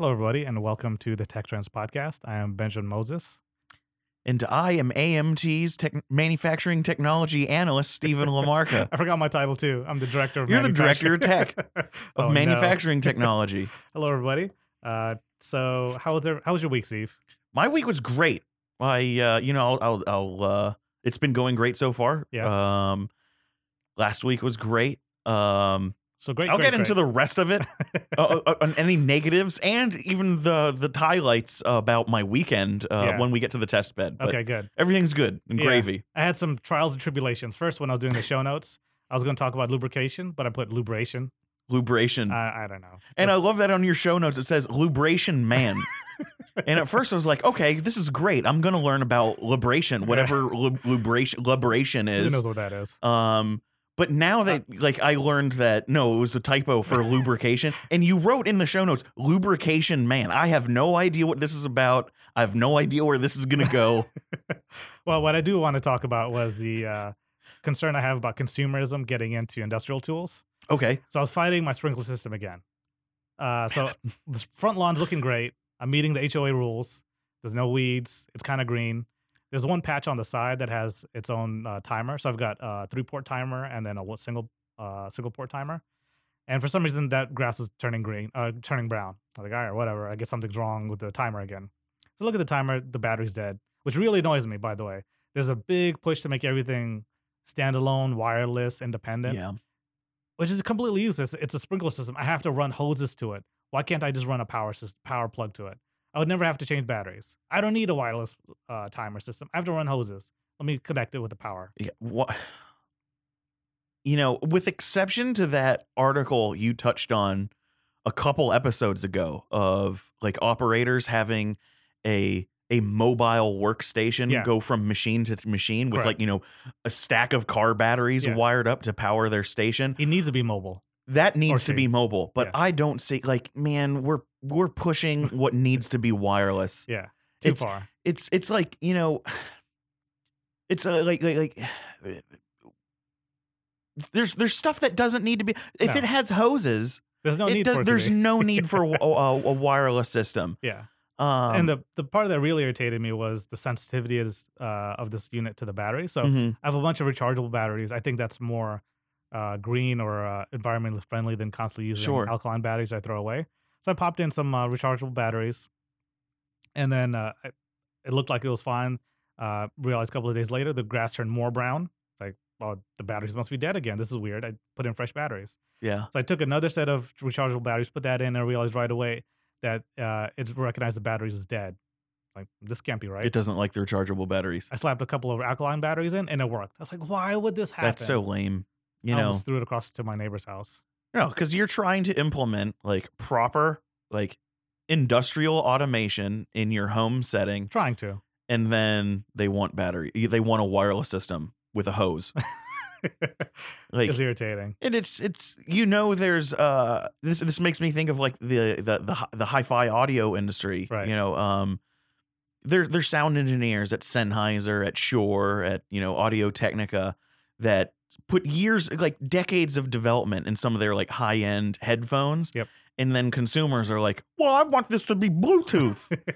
Hello, everybody, and welcome to the Tech Trends Podcast. I am Benjamin Moses. And I am AMT's tech, manufacturing technology analyst, Stephen Lamarca. I forgot my title too. I'm the director of You're the director of manufacturing. of Oh, no. manufacturing technology. Hello, everybody. Uh, so, how was there, how was your week, Steve? My week was great. I, uh, you know, I'll, I'll, I'll uh, it's been going great so far. Yeah. Um, last week was great. Um, So great. I'll great, get into the rest of it, uh, uh, on any negatives and even the the highlights about my weekend uh, Yeah. when we get to the test bed. But okay, good. everything's good and Yeah. gravy. I had some trials and tribulations. First, when I was doing the show notes, I was going to talk about lubrication, but I put lubration. Lubrication. I, I don't know. And I love that on your show notes it says Lubration Man. and at first I was like, okay, this is great. I'm going to learn about liberation, whatever lub- liberation is. Who knows what that is? Um but now that like I learned that no, it was a typo for lubrication and you wrote in the show notes lubrication man. I have no idea what this is about. I have no idea where this is going to go. Well, what I do want to talk about was the uh, concern I have about consumerism getting into industrial tools. okay. So I was fighting my sprinkler system again. Uh, so the front lawn's looking great. I'm meeting the HOA rules. There's no weeds. It's kind of green. There's one patch on the side that has its own uh, timer. So I've got a three port timer and then a single uh, single port timer. And for some reason, that grass was turning green, uh, turning brown. I'm like, all right, whatever. I guess something's wrong with the timer again. So look at the timer. The battery's dead, which really annoys me. By the way, there's a big push to make everything standalone, wireless, independent Yeah. which is completely useless. It's a sprinkler system. I have to run hoses to it. Why can't I just run a power system, power plug to it? I would never have to change batteries. I don't need a wireless uh, timer system. I have to run hoses. Let me connect it with the power. Yeah, what you know, with exception to that article you touched on a couple episodes ago of like operators having a a mobile workstation Yeah. go from machine to machine with Correct. like, you know, a stack of car batteries Yeah. wired up to power their station. It needs to be mobile. That needs to be mobile, but Yeah. I don't see like, man, we're we're pushing what needs to be wireless Yeah, too It's- far. it's it's like you know it's a, like like like there's there's stuff that doesn't need to be if No. it has hoses There's no need does- for there's no need for a, a, wireless system yeah. um and the the part that really irritated me was the sensitivity is, uh, of this unit to the battery. So mhm. I have a bunch of rechargeable batteries. I think that's more uh, green or uh, environmentally friendly than constantly using Sure. alkaline batteries I throw away. So I popped in some uh, rechargeable batteries, and then uh, I- it looked like it was fine. Uh, realized a couple of days later the grass turned more brown. It's like, well, the batteries must be dead again. This is weird. I put in fresh batteries. yeah So I took another set of rechargeable batteries, put that in, and I realized right away that uh, it recognized the batteries as dead. Like this can't be right. it doesn't like the rechargeable batteries I slapped a couple of alkaline batteries in, and it worked. I was like, why would this happen? that's so lame you I know almost threw it across to my neighbor's house. no because you're trying to implement like proper like industrial automation in your home setting trying to. and then they want battery they want a wireless system with a hose like it's irritating. and it's it's you know there's uh this this makes me think of like the the the, hi- the hi-fi audio industry Right. you know um they're they're sound engineers at Sennheiser at Shure at you know Audio Technica that put years like decades of development in some of their like high-end headphones Yep. and then consumers are like well I want this to be bluetooth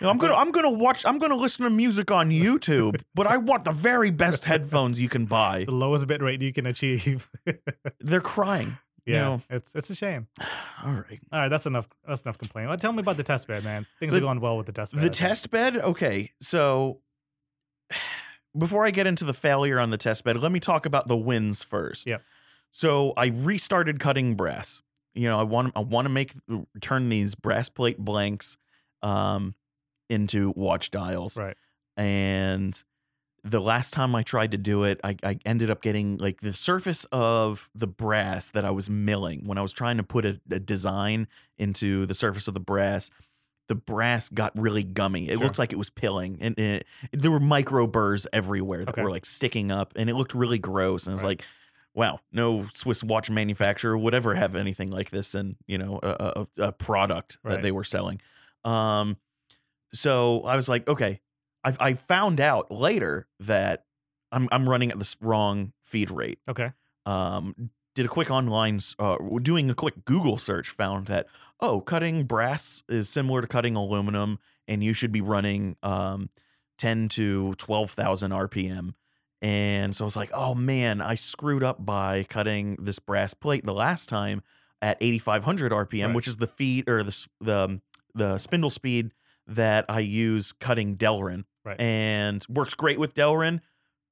You know, I'm gonna I'm gonna watch I'm gonna listen to music on YouTube but I want the very best headphones you can buy the lowest bit rate you can achieve. they're crying yeah, know. it's it's a shame. all right All right, that's enough. That's enough complaining. Tell me about the test bed, man. Things The- are going well with the test bed. The test bed, okay. So before I get into the failure on the test bed, let me talk about the wins first. Yep. So I restarted cutting brass. You know, I want I want to make turn these brass plate blanks um into watch dials. Right. And the last time I tried to do it, I, I ended up getting like the surface of the brass that I was milling when I was trying to put a, a design into the surface of the brass. The brass got really gummy. It Sure. looked like it was pilling, and, and it, there were micro burrs everywhere that Okay. were like sticking up, and it looked really gross. And it's Right. like, wow, no Swiss watch manufacturer would ever have anything like this in you know a, a, a product Right. that they were selling. Um, so I was like, okay, I, I found out later that I'm I'm running at this wrong feed rate. Okay. Um, did a quick online, uh, doing a quick Google search, found that oh, cutting brass is similar to cutting aluminum, and you should be running um, ten to twelve thousand RPM. And so I was like, oh man, I screwed up by cutting this brass plate the last time at 8500 RPM, Right. which is the feed or the the um, the spindle speed that I use cutting Delrin, Right. and works great with Delrin.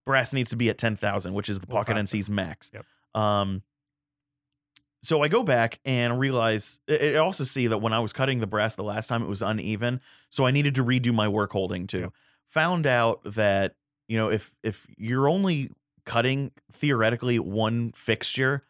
Brass needs to be at 10,000, which is the Pocket faster. NC's max. Yep. Um, so I go back and realize I also see that when I was cutting the brass the last time, it was uneven. So I needed to redo my work holding too. Found out that you know if if you're only cutting theoretically one fixture,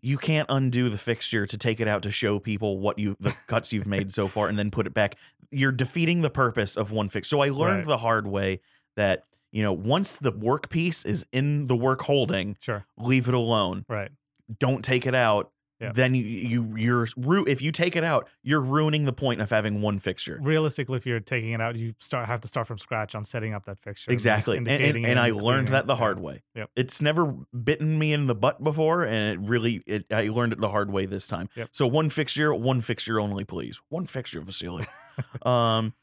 you can't undo the fixture to take it out to show people what you the cuts you've made so far and then put it back. You're defeating the purpose of one fix. So I learned Right. the hard way that you know once the work piece is in the work holding, Sure. leave it alone. Right. Don't take it out. Yeah. Then you you you're if you take it out, you're ruining the point of having one fixture. Realistically, if you're taking it out, you start have to start from scratch on setting up that fixture. Exactly. And, and, it and I learned that the hard way. Yep. It's never bitten me in the butt before, and it really it, I learned it the hard way this time. Yep. So one fixture, one fixture only, please. One fixture, Vasily. um,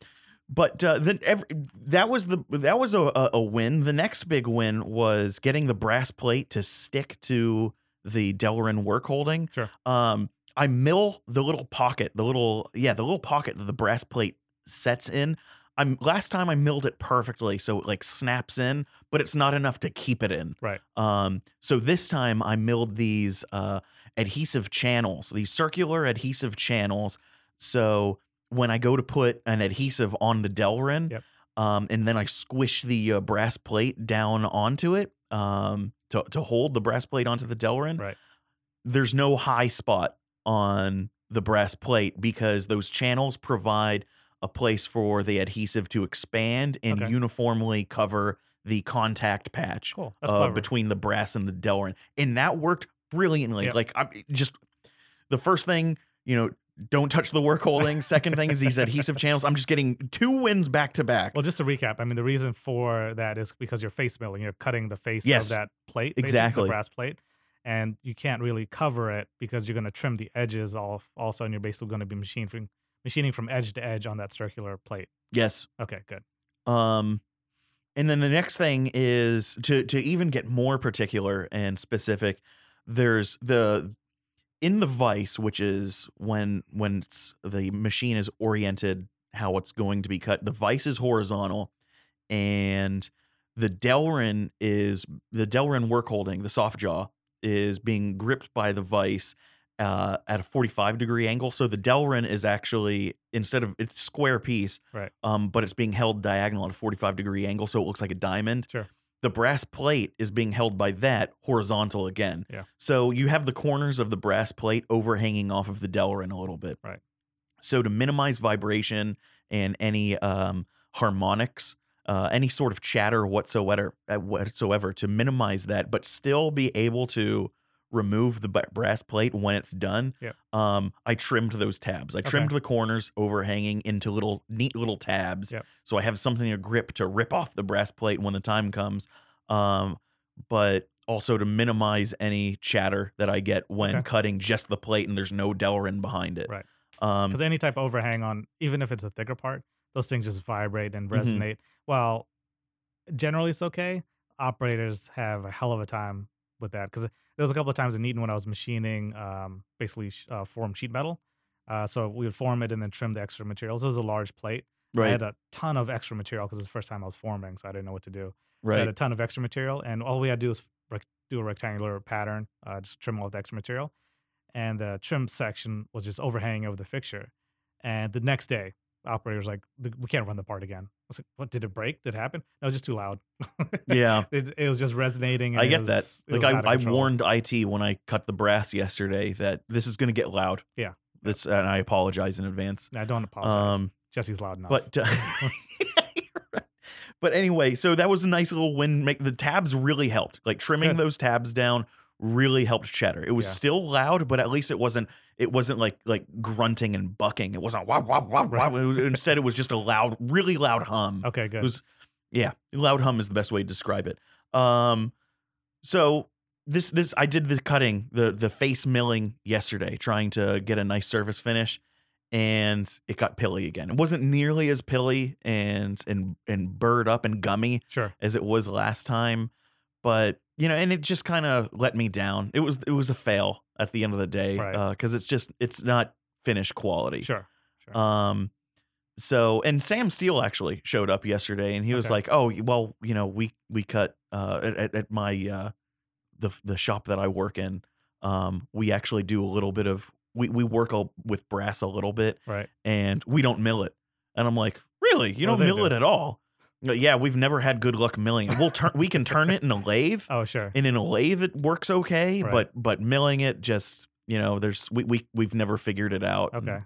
but uh, then every, that was the that was a, a, win. The next big win was getting the brass plate to stick to the Delrin work holding. Sure. Um, I mill the little pocket, the little yeah, the little pocket that the brass plate sets in. I'm last time I milled it perfectly, so it like snaps in, but it's not enough to keep it in. Right. Um, so this time I milled these uh adhesive channels, these circular adhesive channels. So when I go to put an adhesive on the Delrin, Yep. um, and then I squish the uh, brass plate down onto it, um, to to hold the brass plate onto the Delrin, Right. there's no high spot on the brass plate because those channels provide a place for the adhesive to expand and Okay. uniformly cover the contact patch Cool. Uh, between the brass and the Delrin, and that worked brilliantly. Yep. Like I'm just the first thing, you know, don't touch the work holding. Second thing is these adhesive channels. I'm just getting two wins back to back. Well, just to recap, I mean, the reason for that is because you're face milling. You're cutting the face Yes. of that plate, Exactly. the brass plate, and you can't really cover it because you're going to trim the edges off. Also, and you're basically going to be machining from machining from edge to edge on that circular plate. Yes. Okay, good. Um, and then the next thing is to to even get more particular and specific. There's the in the vice, which is when when it's, the machine is oriented how it's going to be cut. The vice is horizontal, and the Delrin is the Delrin work holding. The soft jaw is being gripped by the vice uh, at a 45 degree angle. So the Delrin is actually instead of it's square piece, Right. Um, but it's being held diagonal at a 45 degree angle, so it looks like a diamond. Sure. The brass plate is being held by that horizontal again. Yeah. So you have the corners of the brass plate overhanging off of the Delrin a little bit. Right. So to minimize vibration and any um, harmonics, uh, any sort of chatter whatsoever, uh, whatsoever, to minimize that, but still be able to remove the brass plate when it's done. Yep. Um, I trimmed those tabs. I Okay. trimmed the corners overhanging into little neat little tabs. Yep. So I have something to grip to rip off the brass plate when the time comes. Um, but also to minimize any chatter that I get when Okay. cutting just the plate and there's no Delrin behind it. Right. Um, Because any type of overhang on, even if it's a thicker part, those things just vibrate and Mhm. resonate. Well, generally it's okay. Operators have a hell of a time with that because there was a couple of times in Eaton when I was machining um, basically uh, form sheet metal. Uh, so we would form it and then trim the extra materials. This was a large plate. Right. I had a ton of extra material because it's the first time I was forming, so I didn't know what to do. So I had a ton of extra material, and all we had to do was rec- do a rectangular pattern, uh, just trim all the extra material. And the trim section was just overhanging over the fixture. And the next day, the operator was like, "We can't run the part again." I was like, "What? Did it break? Did it happen? No, just too loud." Yeah. it, it was just resonating. And I get was- that. Like was out of I, I warned IT when I cut the brass yesterday that this is going to get loud. Yeah. That's and I apologize in advance. I don't apologize. Um, Jesse's loud enough. But uh, but anyway, so that was a nice little win. Make the tabs really helped. Like trimming Good. those tabs down really helped chatter. It was Yeah. still loud, but at least it wasn't it wasn't like like grunting and bucking. It wasn't wah, wah, wah, wah. It was- instead it was just a loud, really loud hum. okay, good. It was yeah, loud hum is the best way to describe it. Um so this this I did the cutting, the the face milling yesterday, trying to get a nice surface finish, and it got pilly again. It wasn't nearly as pilly and and and burred up and gummy Sure. as it was last time, but you know, and it just kind of let me down. It was it was a fail at the end of the day Right. because it's just it's not finished quality. Sure. Sure. Um, so and Sam Steele actually showed up yesterday, and he was Okay. like, "Oh, well, you know, we we cut uh at, at- at my uh the the shop that I work in. Um, we actually do a little bit of we we work a, with brass a little bit, right. and we don't mill it. And I'm like, really? You What don't do mill do? it at all? Yeah, we've never had good luck milling. We'll turn we can turn it in a lathe, Oh, sure. and in a lathe it works okay, Right. but but milling it just you know there's we we we've never figured it out. Okay.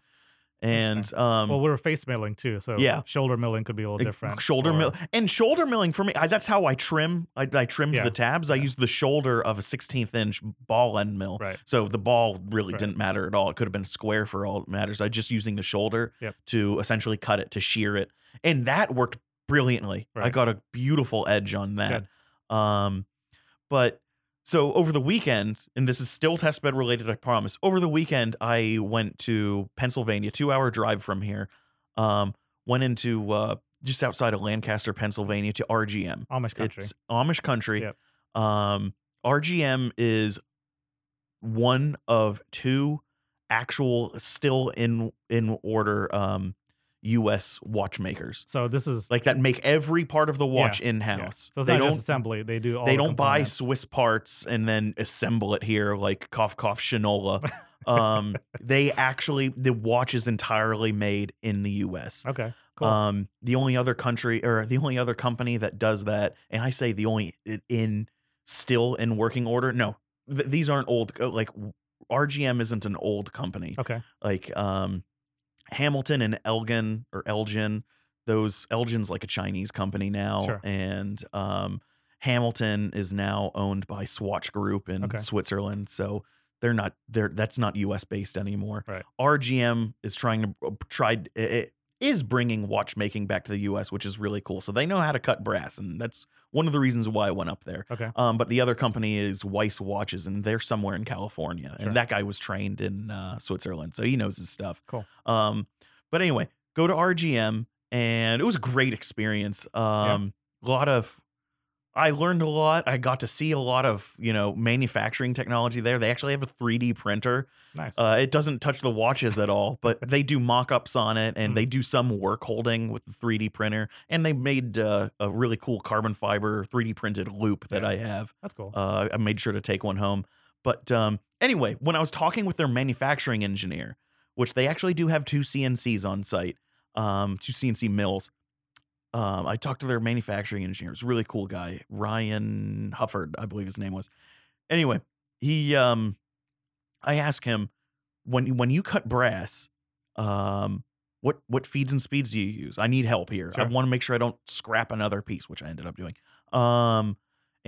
and um Well, we're face milling too, so Yeah. shoulder milling could be a little different. shoulder or- mill and shoulder milling for me I, that's how i trim i, I trimmed Yeah. the tabs i Yeah. used the shoulder of a 16th inch ball end mill Right. so the ball really Right. didn't matter at all it could have been square for all it matters i just using the shoulder Yep. to essentially cut it to shear it and that worked brilliantly i got a beautiful edge on that Good. um but so over the weekend and this is still test bed related i promise over the weekend i went to pennsylvania two hour drive from here um went into uh just outside of lancaster pennsylvania to rgm Amish country. it's amish country Yep. um rgm is one of two actual still in in order um us watchmakers so this is like that make every part of the watch in yeah. house So it's they not don't just assembly; they do all. they the don't buy. Swiss parts and then assemble it here like cough cough Shinola. um, they actually the watch is entirely made in the U.S. Okay. Cool. Um, the only other country or the only other company that does that, and I say the only in still in working order. No, th- these aren't old. Like RGM isn't an old company okay. like um Hamilton and Elgin or Elgin. Those Elgin's like a Chinese company now, Sure. and um, Hamilton is now owned by Swatch Group in Okay. Switzerland. So they're not they're that's not U.S. based anymore. Right. RGM is trying to uh, tried it is bringing watchmaking back to the U.S., which is really cool. So they know how to cut brass, and that's one of the reasons why I went up there. Okay. Um, but the other company is Weiss Watches, and they're somewhere in California. Sure. And that guy was trained in uh, Switzerland, so he knows his stuff. Cool. Um, but anyway, go to RGM, and it was a great experience. Um, a lot of I learned a lot. I got to see a lot of you know manufacturing technology there. They actually have a 3D printer. Nice. Uh, it doesn't touch the watches at all, but they do mock-ups on it, and Hmm. they do some work holding with the 3D printer. And they made uh, a really cool carbon fiber 3D printed loop that Yeah. I have. That's cool. Uh, I made sure to take one home. But um, anyway, when I was talking with their manufacturing engineer, which they actually do have two CNCs on site, um, two CNC mills. Um, I talked to their manufacturing engineer. It was a really cool guy, Ryan Hufford, I believe his name was. Anyway, he um, I asked him when when you cut brass, um, what what feeds and speeds do you use? I need help here. I want to make sure I don't scrap another piece, which I ended up doing. Um,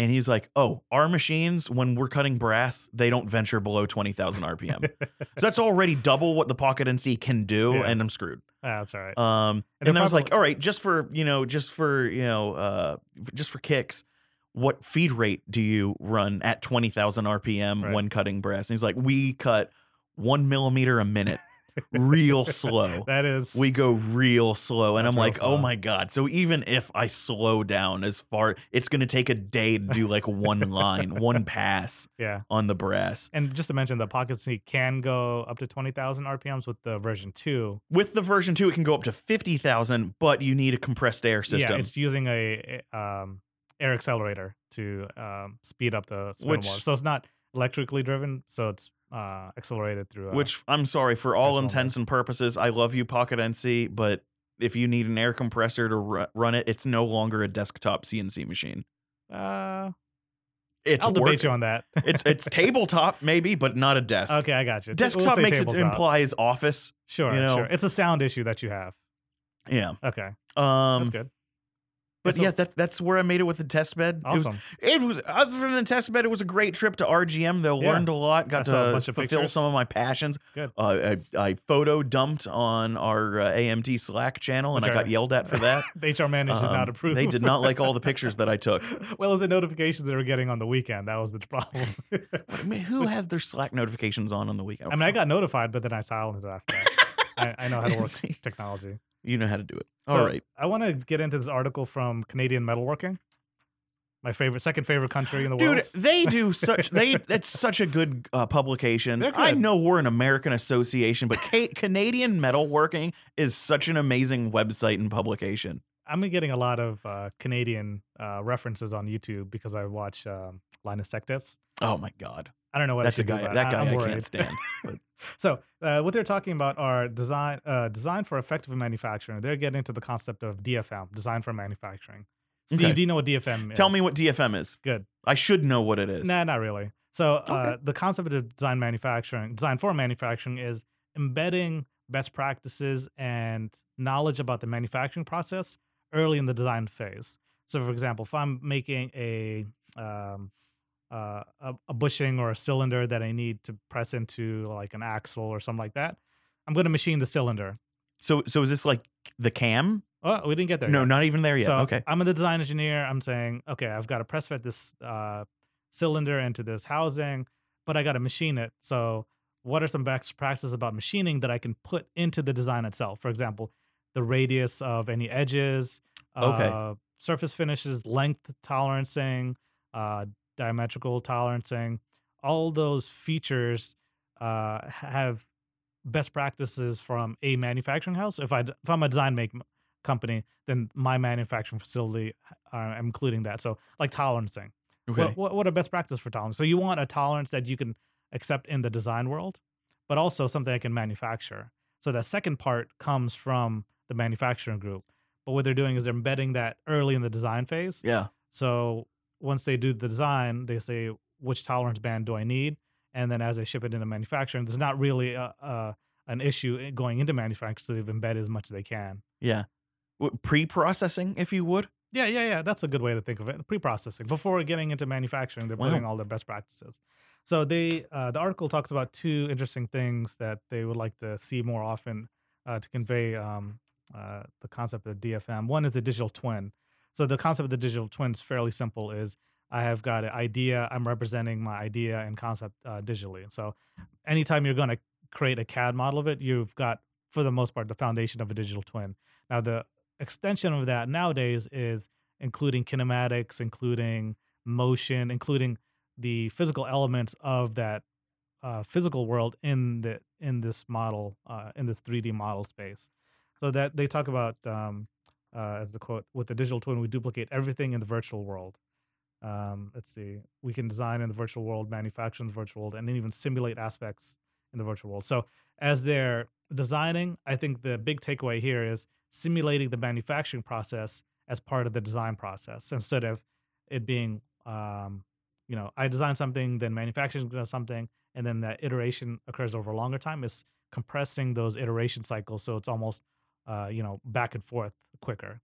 and he's like, "Oh, our machines when we're cutting brass, they don't venture below twenty thousand RPM. so that's already double what the Pocket NC can do, Yeah. and I'm screwed." Ah, that's all right. Um, And and, they're I was like, "All right, just for you know, just for you know, uh, just for kicks." What feed rate do you run at 20,000 RPM Right. when cutting brass? And he's like, we cut one millimeter a minute, real slow that is. we go real slow and i'm like oh my god so even if i slow down as far it's going to take a day to do like one line one pass yeah. on the brass And just to mention, the Pocket NC can go up to twenty thousand RPMs with the version two. with the version 2 it can go up to 50000 but you need a compressed air system Yeah, it's using a, a, um, air accelerator to um, speed up the spin Which- more. So it's not electrically driven. So it's uh, accelerated through. Uh, which i'm sorry for all intents and purposes i love you pocket nc but if you need an air compressor to ru- run it it's no longer a desktop cnc machine uh, it's I'll debate you on that. it's it's tabletop maybe but not a desk okay, I got you. We'll desktop say makes it implies office Sure, you know. sure. It's a sound issue that you have. yeah Okay, um that's good. But so- yeah, that, that's where I made it with the test bed. It was- awesome. It was, other than the test bed, it was a great trip to RGM. Though Yeah. learned a lot, got to fulfill pictures. some of my passions. Good. Uh, I, I photo dumped on our uh, AMT Slack channel, and Which I got yelled at for that. the HR manager did Um, not approve. They did not like all the pictures that I took. well, it the notifications they were getting on the weekend. That was the problem. I mean, who has their Slack notifications on on the weekend? I mean, I got notified, but then I silenced it after that. I, I know how to work technology. You know how to do it. So, all right. I want to get into this article from Canadian Metalworking, my favorite, second favorite country in the Dude, world. Dude, they do such they. It's such a good uh, publication. They're I know we're an American association, but Ca- Canadian Metalworking is such an amazing website and publication. I'm getting a lot of uh, Canadian uh, references on YouTube because I watch um, Linus Tech Tips. Oh my god, I don't know what that's I a should do guy. about. That guy I'm I can't stand. So, uh, what they're talking about are design, uh, design for effective manufacturing. They're getting into the concept of DFM, design for manufacturing. Steve, Okay. do you know what DFM is? tell me what DFM is. Good. I should know what it is. Nah, not really. So, uh, Okay. the concept of design manufacturing, design for manufacturing, is embedding best practices and knowledge about the manufacturing process early in the design phase. So, for example, if I'm making a um, uh, a, a bushing or a cylinder that I need to press into like an axle or something like that, I'm going to machine the cylinder. So so is this like the cam? Oh, we didn't get there. no, yet. not even there yet. So okay. I'm a design engineer. I'm saying, okay, I've got to press fit this uh, cylinder into this housing, but I got to machine it. So, what are some best practices about machining that I can put into the design itself? For example, the radius of any edges, Okay. uh, surface finishes, length tolerancing, uh, diametrical tolerancing, all those features uh, have best practices from a manufacturing house. If I if I'm a design make company, then my manufacturing facility uh, I'm including that. So like tolerancing. Okay. What, what what are best practices for tolerance? So you want a tolerance that you can accept in the design world, but also something I can manufacture. So the second part comes from the manufacturing group. But what they're doing is they're embedding that early in the design phase. yeah. So once they do the design, they say which tolerance band do I need, and then as they ship it into manufacturing, there's not really a, a an issue going into manufacturing, so they've embedded as much as they can. Yeah. Pre-processing, if you would. Yeah, yeah, yeah. That's a good way to think of it. Pre-processing before getting into manufacturing, they're Wow. putting all their best practices. So they, uh, the article talks about two interesting things that they would like to see more often uh, to convey um, uh, the concept of DFM. One is the digital twin. So the concept of the digital twin is fairly simple. Is I have got an idea, I'm representing my idea and concept uh, digitally. So anytime you're going to create a CAD model of it, you've got, for the most part, the foundation of a digital twin. Now the extension of that nowadays is including kinematics, including motion, including the physical elements of that uh, physical world in the in this model uh, in this 3D model space. So that they talk about um, uh, as the quote with the digital twin, we duplicate everything in the virtual world. Um, let's see, we can design in the virtual world, manufacture in the virtual world, and then even simulate aspects in the virtual world. So as they're designing, I think the big takeaway here is simulating the manufacturing process as part of the design process instead of it being, um, you know, I design something, then manufacturing does something, and then that iteration occurs over a longer time. Is compressing those iteration cycles so it's almost, uh, you know, back and forth quicker.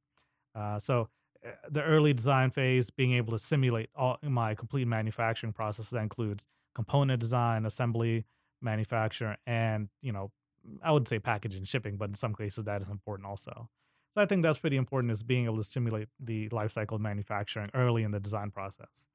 Uh, so uh, the early design phase, being able to simulate all my complete manufacturing process that includes component design, assembly, manufacture, and you know, I would say packaging, shipping, but in some cases that is important also. So I think that's pretty important is being able to simulate the life cycle of manufacturing early in the design process.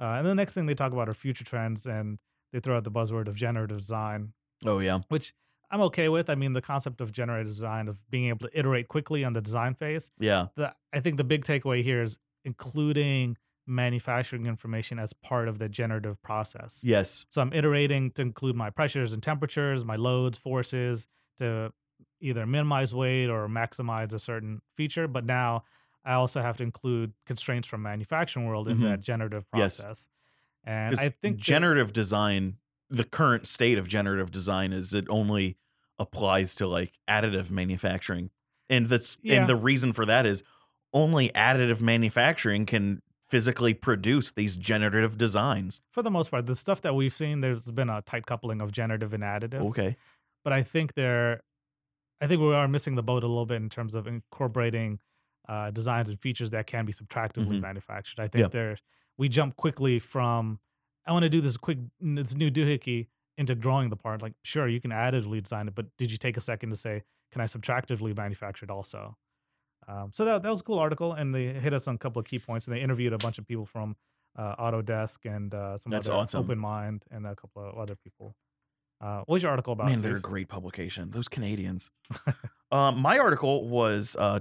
Uh, and the next thing they talk about are future trends, and they throw out the buzzword of generative design, Oh yeah. which I'm okay with. I mean, the concept of generative design of being able to iterate quickly on the design phase. Yeah. The I think the big takeaway here is including manufacturing information as part of the generative process. Yes. So I'm iterating to include my pressures and temperatures, my loads, forces to either minimize weight or maximize a certain feature. But now I also have to include constraints from manufacturing world in Mhm. that generative process. Yes. And I think that- generative design, the current state of generative design is it only applies to like additive manufacturing. And that's Yeah. and the reason for that is only additive manufacturing can physically produce these generative designs. for the most part, the stuff that we've seen, there's been a tight coupling of generative and additive. Okay. but I think they're, I think we are missing the boat a little bit in terms of incorporating uh, designs and features that can be subtractively Mhm. manufactured. I think Yeah. there we jump quickly from I want to do this quick this new doohickey into growing the part. Like, sure, you can additively design it, but did you take a second to say, can I subtractively manufacture it also? Um, so that that was a cool article, and they hit us on a couple of key points, and they interviewed a bunch of people from uh, Autodesk and uh, some That's other awesome. Open Mind and a couple of other people. Uh, what was your article about? Man, they're a great publication. Those Canadians. um, my article was uh,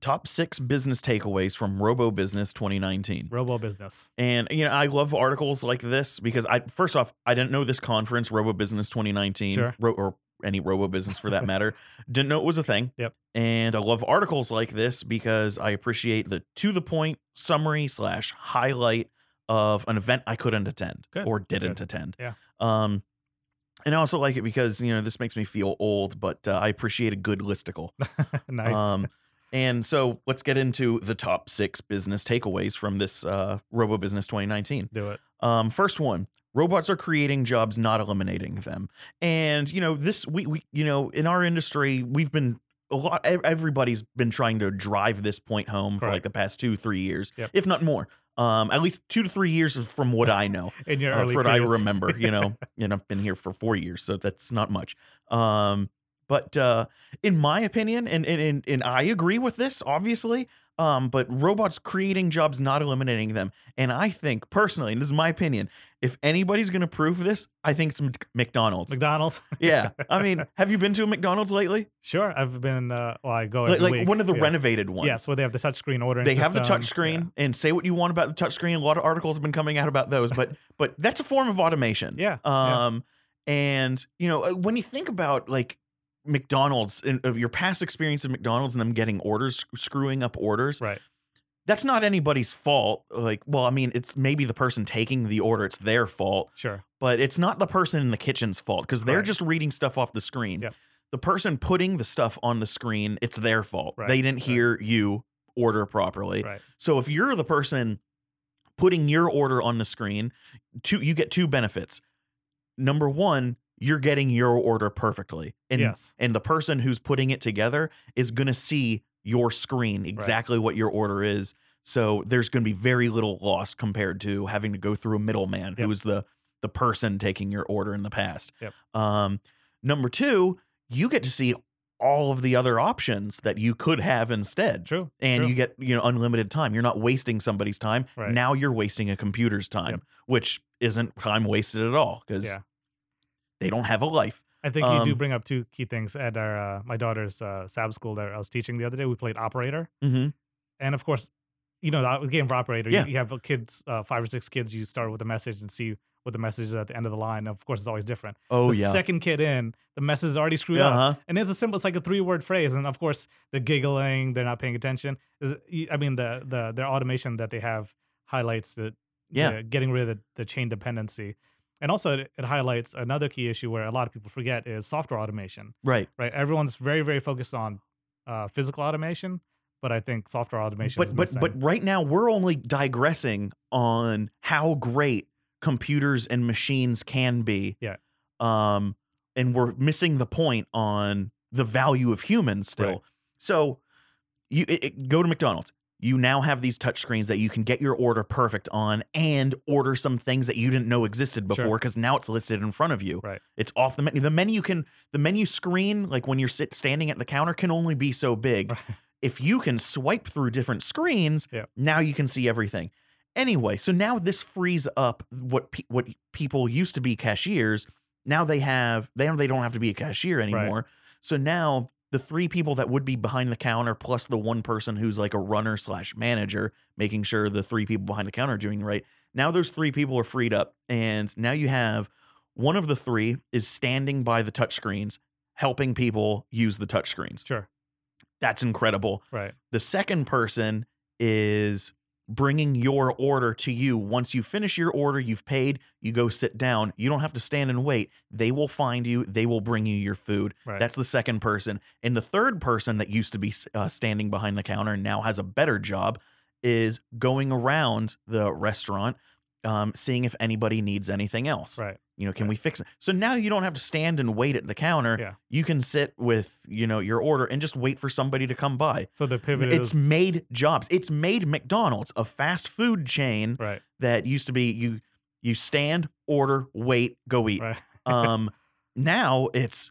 top six business takeaways from RoboBusiness 2019. RoboBusiness. And you know, I love articles like this because I first off, I didn't know this conference, RoboBusiness 2019, Sure. ro- or any RoboBusiness for that matter. didn't know it was a thing. Yep. And I love articles like this because I appreciate the to the point summary slash highlight of an event I couldn't attend Good, or didn't good. attend. Yeah. Um, and I also like it because you know this makes me feel old, but uh, I appreciate a good listicle. nice. Um, and so let's get into the top six business takeaways from this uh, RoboBusiness 2019. Do it. Um, first one: robots are creating jobs, not eliminating them. And you know, this we we you know in our industry we've been a lot. Everybody's been trying to drive this point home for like the past two three years, Yep. if not more. Um, at least two to three years from what I know In your uh, early what I remember, you know, and I've been here for four years, so that's not much. Um, but uh, in my opinion, and, and and I agree with this, obviously. Um, but robots creating jobs, not eliminating them. And I think personally, and this is my opinion, if anybody's going to prove this, I think it's Mc- McDonald's. McDonald's. yeah, I mean, have you been to a McDonald's lately? Sure, I've been. Uh, well, I go Like, like one of the yeah. renovated ones. Yes, where they have the touchscreen ordering. they have the system. touch screen Yeah. and say what you want about the touch screen. A lot of articles have been coming out about those, but but that's a form of automation. Yeah, yeah. Um, and you know uh, when you think about like McDonald's and of your past experience at McDonald's and them getting orders, screwing up orders, Right. that's not anybody's fault. Like, well, I mean, it's maybe the person taking the order; it's their fault, Sure. but it's not the person in the kitchen's fault because they're Right. just reading stuff off the screen. Yep. The person putting the stuff on the screen, it's their fault. Right, They didn't right. hear you order properly. Right. So if you're the person putting your order on the screen, two you get two benefits. Number one, you're getting your order perfectly. And yes. and the person who's putting it together is going to see your screen exactly what your order is. So there's going to be very little loss compared to having to go through a middleman Yep. who is the the person taking your order in the past. Yep. Um, number two, you get to see all of the other options that you could have instead True. and true. you get you know unlimited time you're not wasting somebody's time Right. now you're wasting a computer's time Yep. which isn't time wasted at all because Yeah. They don't have a life I think you do um, bring up two key things at our uh, my daughter's uh, SAB school that I was teaching the other day. We played operator, mm-hmm. and of course, you know the game for operator. Yeah. You, you have kids, uh, five or six kids. You start with a message and see what the message is at the end of the line. Of course, it's always different. oh the yeah second kid in, the message is already screwed up. uh-huh. And it's a simple, it's like a three word phrase. And of course, they're giggling, they're not paying attention. I mean, the the their automation that they have highlights that Yeah. getting rid of the, the chain dependency. And also, it, it highlights another key issue where a lot of people forget is software automation, right right? Everyone's very, very focused on uh, physical automation, but I think software automation is but but but right now we're only digressing on how great computers and machines can be Yeah. um and we're missing the point on the value of humans still Right. so you it, it- go to mcdonald's you now have these touch screens that you can get your order perfect on and order some things that you didn't know existed before because now it's listed in front of you Right. it's off the menu the menu can the menu screen like when you're sit standing at the counter can only be so big Right. if you can swipe through different screens, Yeah. now you can see everything. Anyway, so now this frees up what pe- what people used to be cashiers. Now they have they don't they don't have to be a cashier anymore. So now the three people that would be behind the counter plus the one person who's like a runner slash manager, making sure the three people behind the counter are doing right. Now those three people are freed up, and now you have one of the three is standing by the touchscreens, helping people use the touchscreens. sure, That's incredible. right, The second person is bringing your order to you. Once you finish your order, you've paid, you go sit down. You don't have to stand and wait. They will find you, they will bring you your food. right. That's the second person. And the third person that used to be uh, standing behind the counter and now has a better job is going around the restaurant. Um, seeing if anybody needs anything else. Right. You know, can Right. we fix it? So now you don't have to stand and wait at the counter. Yeah. You can sit with, you know, your order and just wait for somebody to come by. So the pivot It's is made jobs. It's made McDonald's, a fast food chain right. that used to be you you stand, order, wait, go eat. Right. Um now it's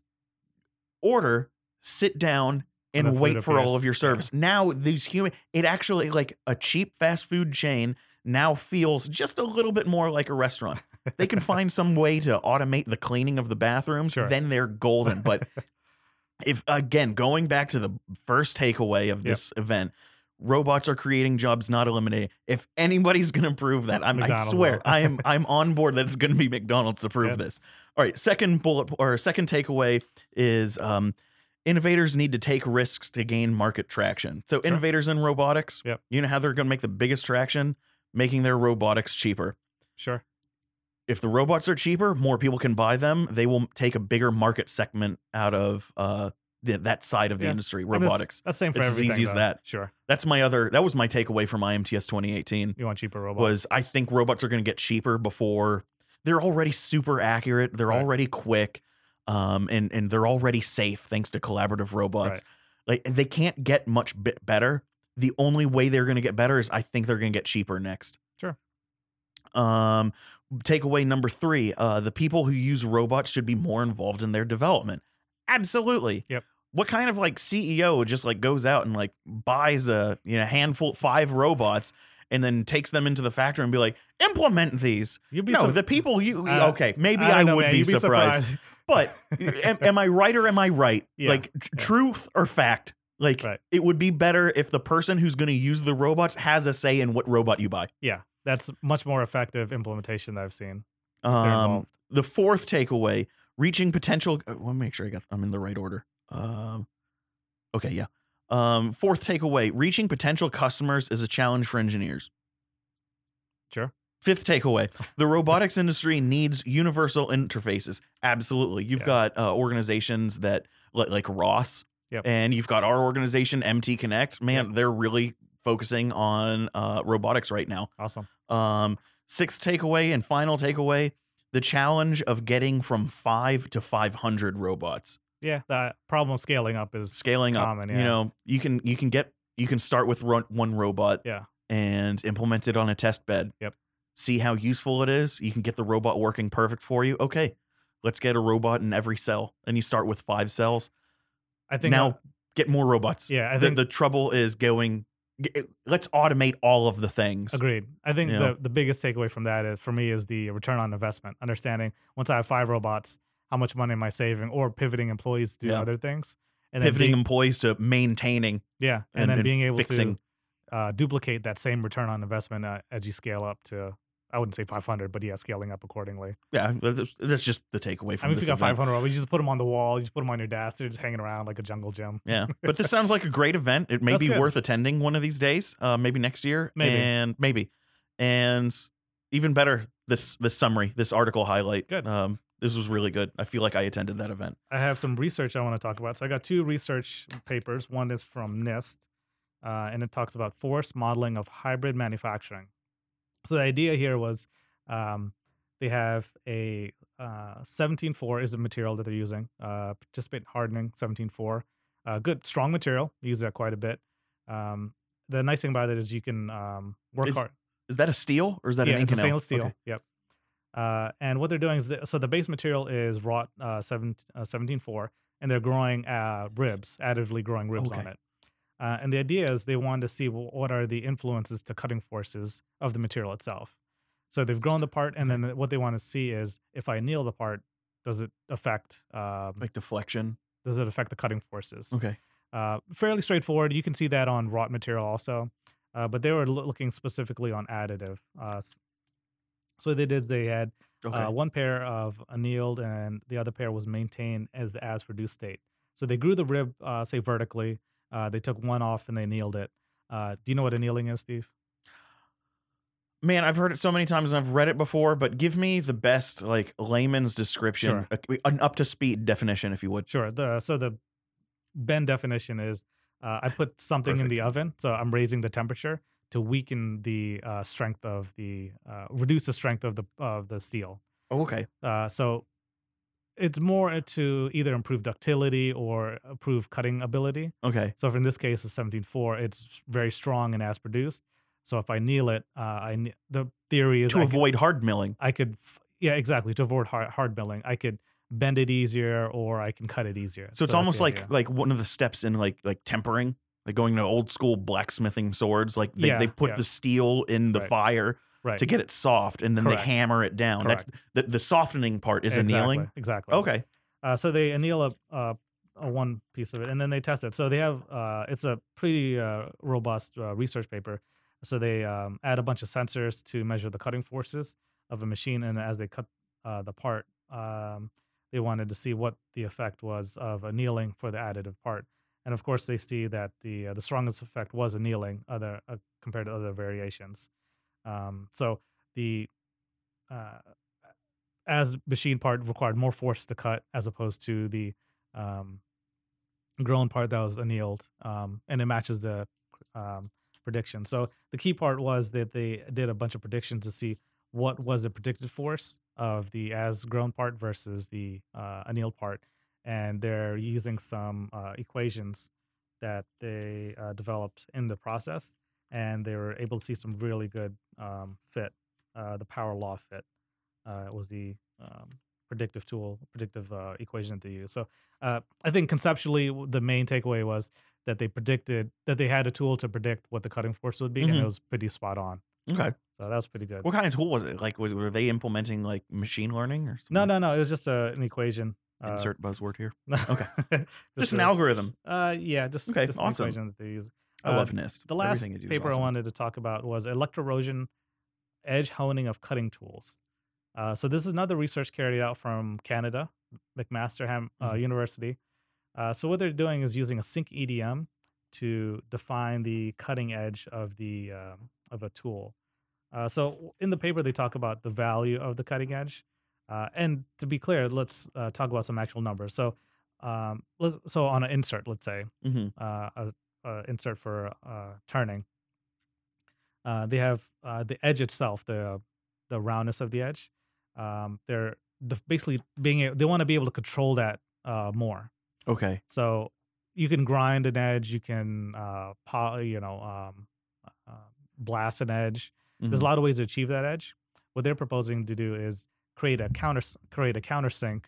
order, sit down And and wait for all of your Yeah. service. Now these human it actually like a cheap fast food chain now feels just a little bit more like a restaurant. They can find some way to automate the cleaning of the bathrooms, Sure. then they're golden. But if again, going back to the first takeaway of Yep. this event, robots are creating jobs, not eliminating. If anybody's going to prove that, I'm, I swear. I am I'm on board. That it's going to be McDonald's to prove Good. this. All right, second bullet or second takeaway is um, innovators need to take risks to gain market traction. So Sure. innovators in robotics, Yep. you know how they're going to make the biggest traction, making their robotics cheaper Sure. if the robots are cheaper, more people can buy them. They will take a bigger market segment out of uh, the, that side of the Yeah. industry, I mean, it's- robotics. That's the same for It's as everything. easy as that. Sure. That's my other. That was my takeaway from IMTS 2018. You want cheaper robots? Was I think robots are going to get cheaper before they're already super accurate. They're Right. already quick, um, and and they're already safe thanks to collaborative robots. Like they can't get much bit better. The only way they're going to get better is I think they're going to get cheaper next. Sure. Um, takeaway number three: uh, the people who use robots should be more involved in their development. Absolutely. Yep. What kind of like CEO just like goes out and like buys a you know handful five robots and then takes them into the factory and be like implement these? You'd be no, so- the people you Uh, okay maybe I, know, would man. be, You'd surprised, but am, am I right or am I right? Yeah. Like tr- Yeah. truth or fact? Like Right. it would be better if the person who's going to use the robots has a say in what robot you buy. Yeah, that's much more effective implementation that I've seen. Um, the fourth takeaway: reaching potential. uh, Let me make sure I got. I'm in the right order. Um, okay, yeah. Um, fourth takeaway: reaching potential customers is a challenge for engineers. Sure. Fifth takeaway: the robotics industry needs universal interfaces. Absolutely, you've Yeah. got uh, organizations that like, like ROS, Yep. and you've got our organization MTConnect. Man, they're really focusing on uh, robotics right now. Awesome. Um, sixth takeaway and final takeaway: the challenge of getting from five to five hundred robots. Yeah, the problem of scaling up is Scaling common, up, Yeah. you know, you can you can get you can start with one robot, Yeah. and implement it on a test bed. Yep. See how useful it is. You can get the robot working perfect for you. Okay, let's get a robot in every cell, and you start with five cells. I think now get more robots. yeah, I the, think the trouble is going. Let's automate all of the things. agreed. I think You the know? the biggest takeaway from that is for me is the return on investment. Understanding once I have five robots, how much money am I saving, or pivoting employees to do Yeah. other things, and then Pivoting being- employees to maintaining yeah, and, and- then and being able fixing. to uh, duplicate that same return on investment uh, as you scale up to. I wouldn't say 500, but yeah, scaling up accordingly. Yeah, that's just the takeaway I from mean, if you got event. 500, robots, you just put them on the wall, you just put them on your desk, they're just hanging around like a jungle gym. Yeah, but this sounds like a great event. It may That's be good. worth attending one of these days, uh, maybe next year, Maybe. and maybe, and even better, this this summary, this article highlight. Good. Um, this was really good. I feel like I attended that event. I have some research I want to talk about. So I got two research papers. One is from NIST, uh, and it talks about force modeling of hybrid manufacturing. So the idea here was um, they have a uh, 17.4 is the material that they're using, uh, precipitation hardening 17.4. Uh, good, strong material. Use that quite a bit. Um, the nice thing about it is you can um, work Is hard. Is that a steel or is that yeah, an it's a Inconel? stainless steel. Okay. Yep. Uh, and what they're doing is, the, so the base material is wrought uh, uh, 17.4, and they're growing uh, ribs, additively growing ribs on it. Uh, and the idea is they wanted to see well, what are the influences to cutting forces of the material itself. So they've grown the part, and then what they want to see is if I anneal the part, does it affect um, Like deflection. does it affect the cutting forces? Okay. Uh, fairly straightforward. You can see that on wrought material also, uh, but they were loo- looking specifically on additive. Uh, so what they did they had Okay. uh, one pair of annealed and the other pair was maintained as the as produced state. So they grew the rib, uh, say vertically. Uh, they took one off and they annealed it. Uh, do you know what annealing is, Steve? Man, I've heard it so many times and I've read it before, but give me the best like layman's description, Sure. an up to speed definition, if you would. Sure. The so the Ben definition is uh, I put something in the oven, so I'm raising the temperature to weaken the uh, strength of the uh, reduce the strength of the of the steel. Oh, okay. Uh, so it's more to either improve ductility or improve cutting ability. Okay. So, for in this case, the 17.4, it's very strong and as produced. So, if I anneal it, uh, I the theory is To I could- avoid hard milling. I could, f- yeah, exactly, to avoid hard, hard milling. I could bend it easier or I can cut it easier. So it's almost like idea. like one of the steps in like like tempering, like going to old school blacksmithing swords. Like they, Yeah, they put yeah. the steel in the Right. fire right. to get it soft, and then Correct. they hammer it down. That's the, the softening part is exactly, annealing. Exactly. Okay. Uh, so they anneal a, a, a one piece of it, and then they test it. So they have uh, it's a pretty uh, robust uh, research paper. So they um, add a bunch of sensors to measure the cutting forces of a machine, and as they cut uh, the part, um, they wanted to see what the effect was of annealing for the additive part. And of course, they see that the uh, the strongest effect was annealing, other uh, compared to other variations. Um, so the uh, as machine part required more force to cut as opposed to the um, grown part that was annealed, um, and it matches the um, prediction. So the key part was that they did a bunch of predictions to see what was the predicted force of the as grown part versus the uh, annealed part, and they're using some uh, equations that they uh, developed in the process, and they were able to see some really good um, fit. Uh, the power law fit uh, was the um, predictive tool, predictive uh, equation that they use. So uh, I think conceptually, the main takeaway was that they predicted that they had a tool to predict what the cutting force would be, and Mhm. it was pretty spot on. Okay. So that was pretty good. What kind of tool was it? Like, was, were they implementing like machine learning or something? No, no, no. It was just uh, an equation. Uh, Insert buzzword here. okay. Just an algorithm. Uh, yeah, just, Okay, just an awesome. equation that they use. I Uh, love NIST. The last paper awesome. I wanted to talk about was electroerosion edge honing of cutting tools. Uh, so this is another research carried out from Canada, McMaster Ham uh, Mhm. University. Uh, so what they're doing is using a sink EDM to define the cutting edge of the um, of a tool. Uh, so in the paper they talk about the value of the cutting edge, uh, and to be clear, let's uh, talk about some actual numbers. So um, let's, so on an insert, let's say Mhm. uh, a, a insert for uh, turning. Uh, they have uh, the edge itself, the the roundness of the edge. Um, they're basically being they want to be able to control that uh, more. Okay. So you can grind an edge, you can uh, po- you know um, uh, blast an edge. There's Mhm. a lot of ways to achieve that edge. What they're proposing to do is create a counter create a countersink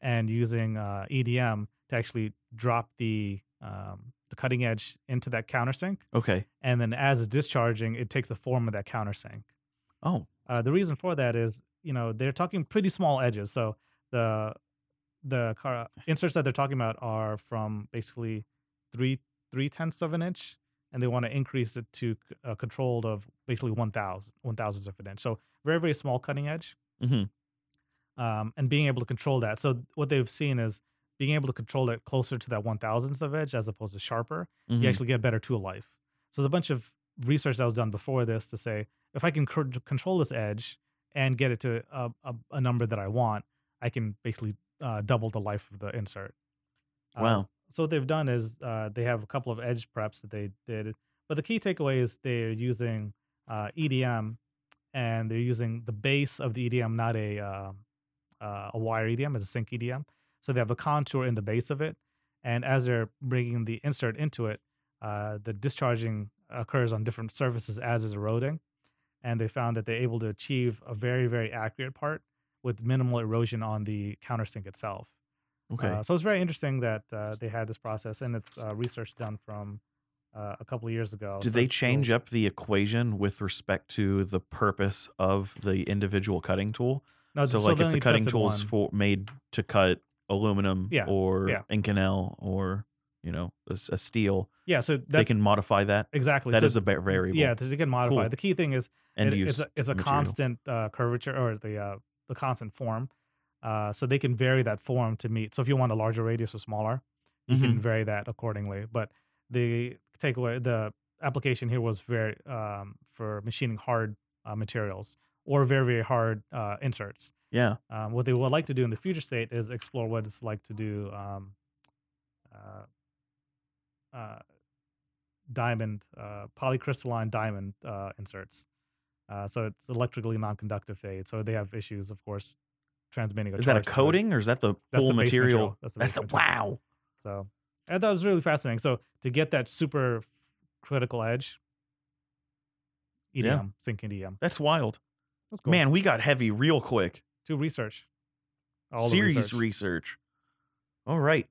and using uh, EDM to actually drop the um, the cutting edge into that countersink, Okay. and then as it's discharging, it takes the form of that countersink. Oh. Uh, the reason for that is, you know, they're talking pretty small edges. So the the car, inserts that they're talking about are from basically three three tenths of an inch, and they want to increase it to a controlled of basically one thousand one thousandth of an inch. So very very small cutting edge, hmm um, and being able to control that. So what they've seen is being able to control it closer to that one thousandth of edge as opposed to sharper Mm-hmm. you actually get better tool life. So there's a bunch of research that was done before this to say if I can cr- control this edge and get it to a, a, a number that I want, I can basically uh, double the life of the insert. Uh, Wow. so what they've done is uh, they have a couple of edge preps that they did, but the key takeaway is they're using uh, EDM and they're using the base of the EDM, not a um uh, a wire EDM, it's a sink EDM. So they have a contour in the base of it, and as they're bringing the insert into it, uh, the discharging occurs on different surfaces as is eroding, and they found that they're able to achieve a very very accurate part with minimal erosion on the countersink itself. Okay. Uh, so it's very interesting that uh, they had this process, and it's uh, research done from uh, a couple of years ago. Did so they change up the equation with respect to the purpose of the individual cutting tool? No, so, so like if the cutting tool is for made to cut aluminum Yeah, or yeah. Inconel or you know a steel, yeah, so they can modify that. exactly That so is a va- variable. Yeah, they can modify. Cool. The key thing is it- it's a, it's a material. constant uh, curvature or the uh, the constant form. Uh, so they can vary that form to meet. So if you want a larger radius or smaller, you Mm-hmm. can vary that accordingly. But the takeaway, the application here was very um, for machining hard uh, materials or very very hard uh, inserts. Yeah. Um, what they would like to do in the future state is explore what it's like to do um, uh, uh, diamond, uh, polycrystalline diamond uh, inserts. Uh, so it's electrically non-conductive fade. So they have issues, of course, transmitting. A Is that a charge to it. coating or is that the That's full the base material? That's the, That's the material. wow. So I thought it was really fascinating. So to get that super f- critical edge, EDM, Yeah. sink EDM. That's wild. Cool. Man, we got heavy real quick. to research. All the research. research. All right.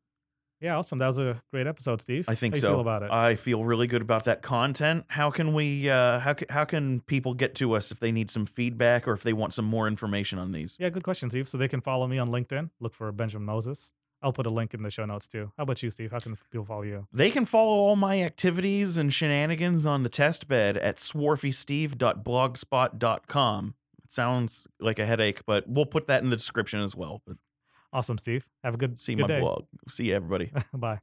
Yeah, awesome. That was a great episode, Steve. I think How you so. Feel about it? I feel really good about that content. How can we uh how can, how can people get to us if they need some feedback or if they want some more information on these? yeah, good question, Steve. So they can follow me on LinkedIn. Look for Benjamin Moses. I'll put a link in the show notes too. How about you, Steve? How can people follow you? They can follow all my activities and shenanigans on the test bed at swarfysteve.blogspot.com. Sounds like a headache, but we'll put that in the description as well. But Awesome, Steve. Have a good see good my day. blog. See you everybody. Bye.